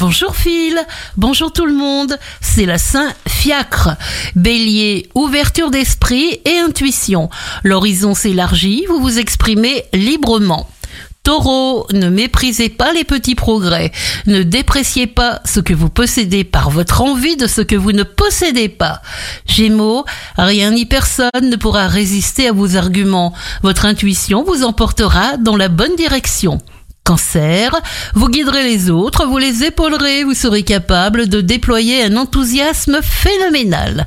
Bonjour Phil, bonjour tout le monde, c'est la Saint Fiacre. Bélier, ouverture d'esprit et intuition. L'horizon s'élargit, vous vous exprimez librement. Taureau, ne méprisez pas les petits progrès. Ne dépréciez pas ce que vous possédez par votre envie de ce que vous ne possédez pas. Gémeaux, rien ni personne ne pourra résister à vos arguments. Votre intuition vous emportera dans la bonne direction. Vous guiderez les autres, vous les épaulerez, vous serez capable de déployer un enthousiasme phénoménal.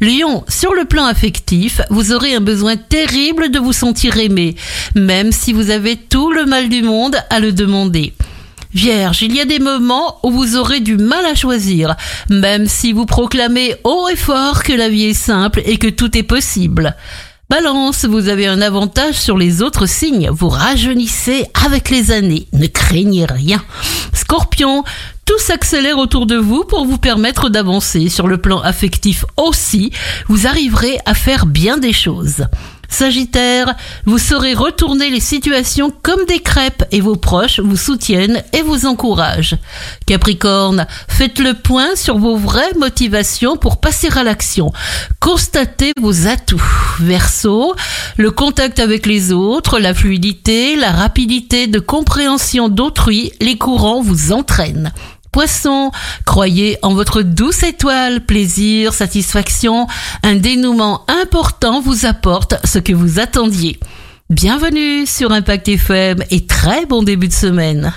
Lion, sur le plan affectif, vous aurez un besoin terrible de vous sentir aimé, même si vous avez tout le mal du monde à le demander. Vierge, il y a des moments où vous aurez du mal à choisir, même si vous proclamez haut et fort que la vie est simple et que tout est possible. Balance, vous avez un avantage sur les autres signes. Vous rajeunissez avec les années. Ne craignez rien. Scorpion, tout s'accélère autour de vous pour vous permettre d'avancer. Sur le plan affectif aussi, vous arriverez à faire bien des choses. Sagittaire, vous saurez retourner les situations comme des crêpes et vos proches vous soutiennent et vous encouragent. Capricorne, faites le point sur vos vraies motivations pour passer à l'action. Constatez vos atouts. Verseau, le contact avec les autres, la fluidité, la rapidité de compréhension d'autrui, les courants vous entraînent. Poisson, croyez en votre douce étoile, plaisir, satisfaction, un dénouement important vous apporte ce que vous attendiez. Bienvenue sur Impact FM et très bon début de semaine.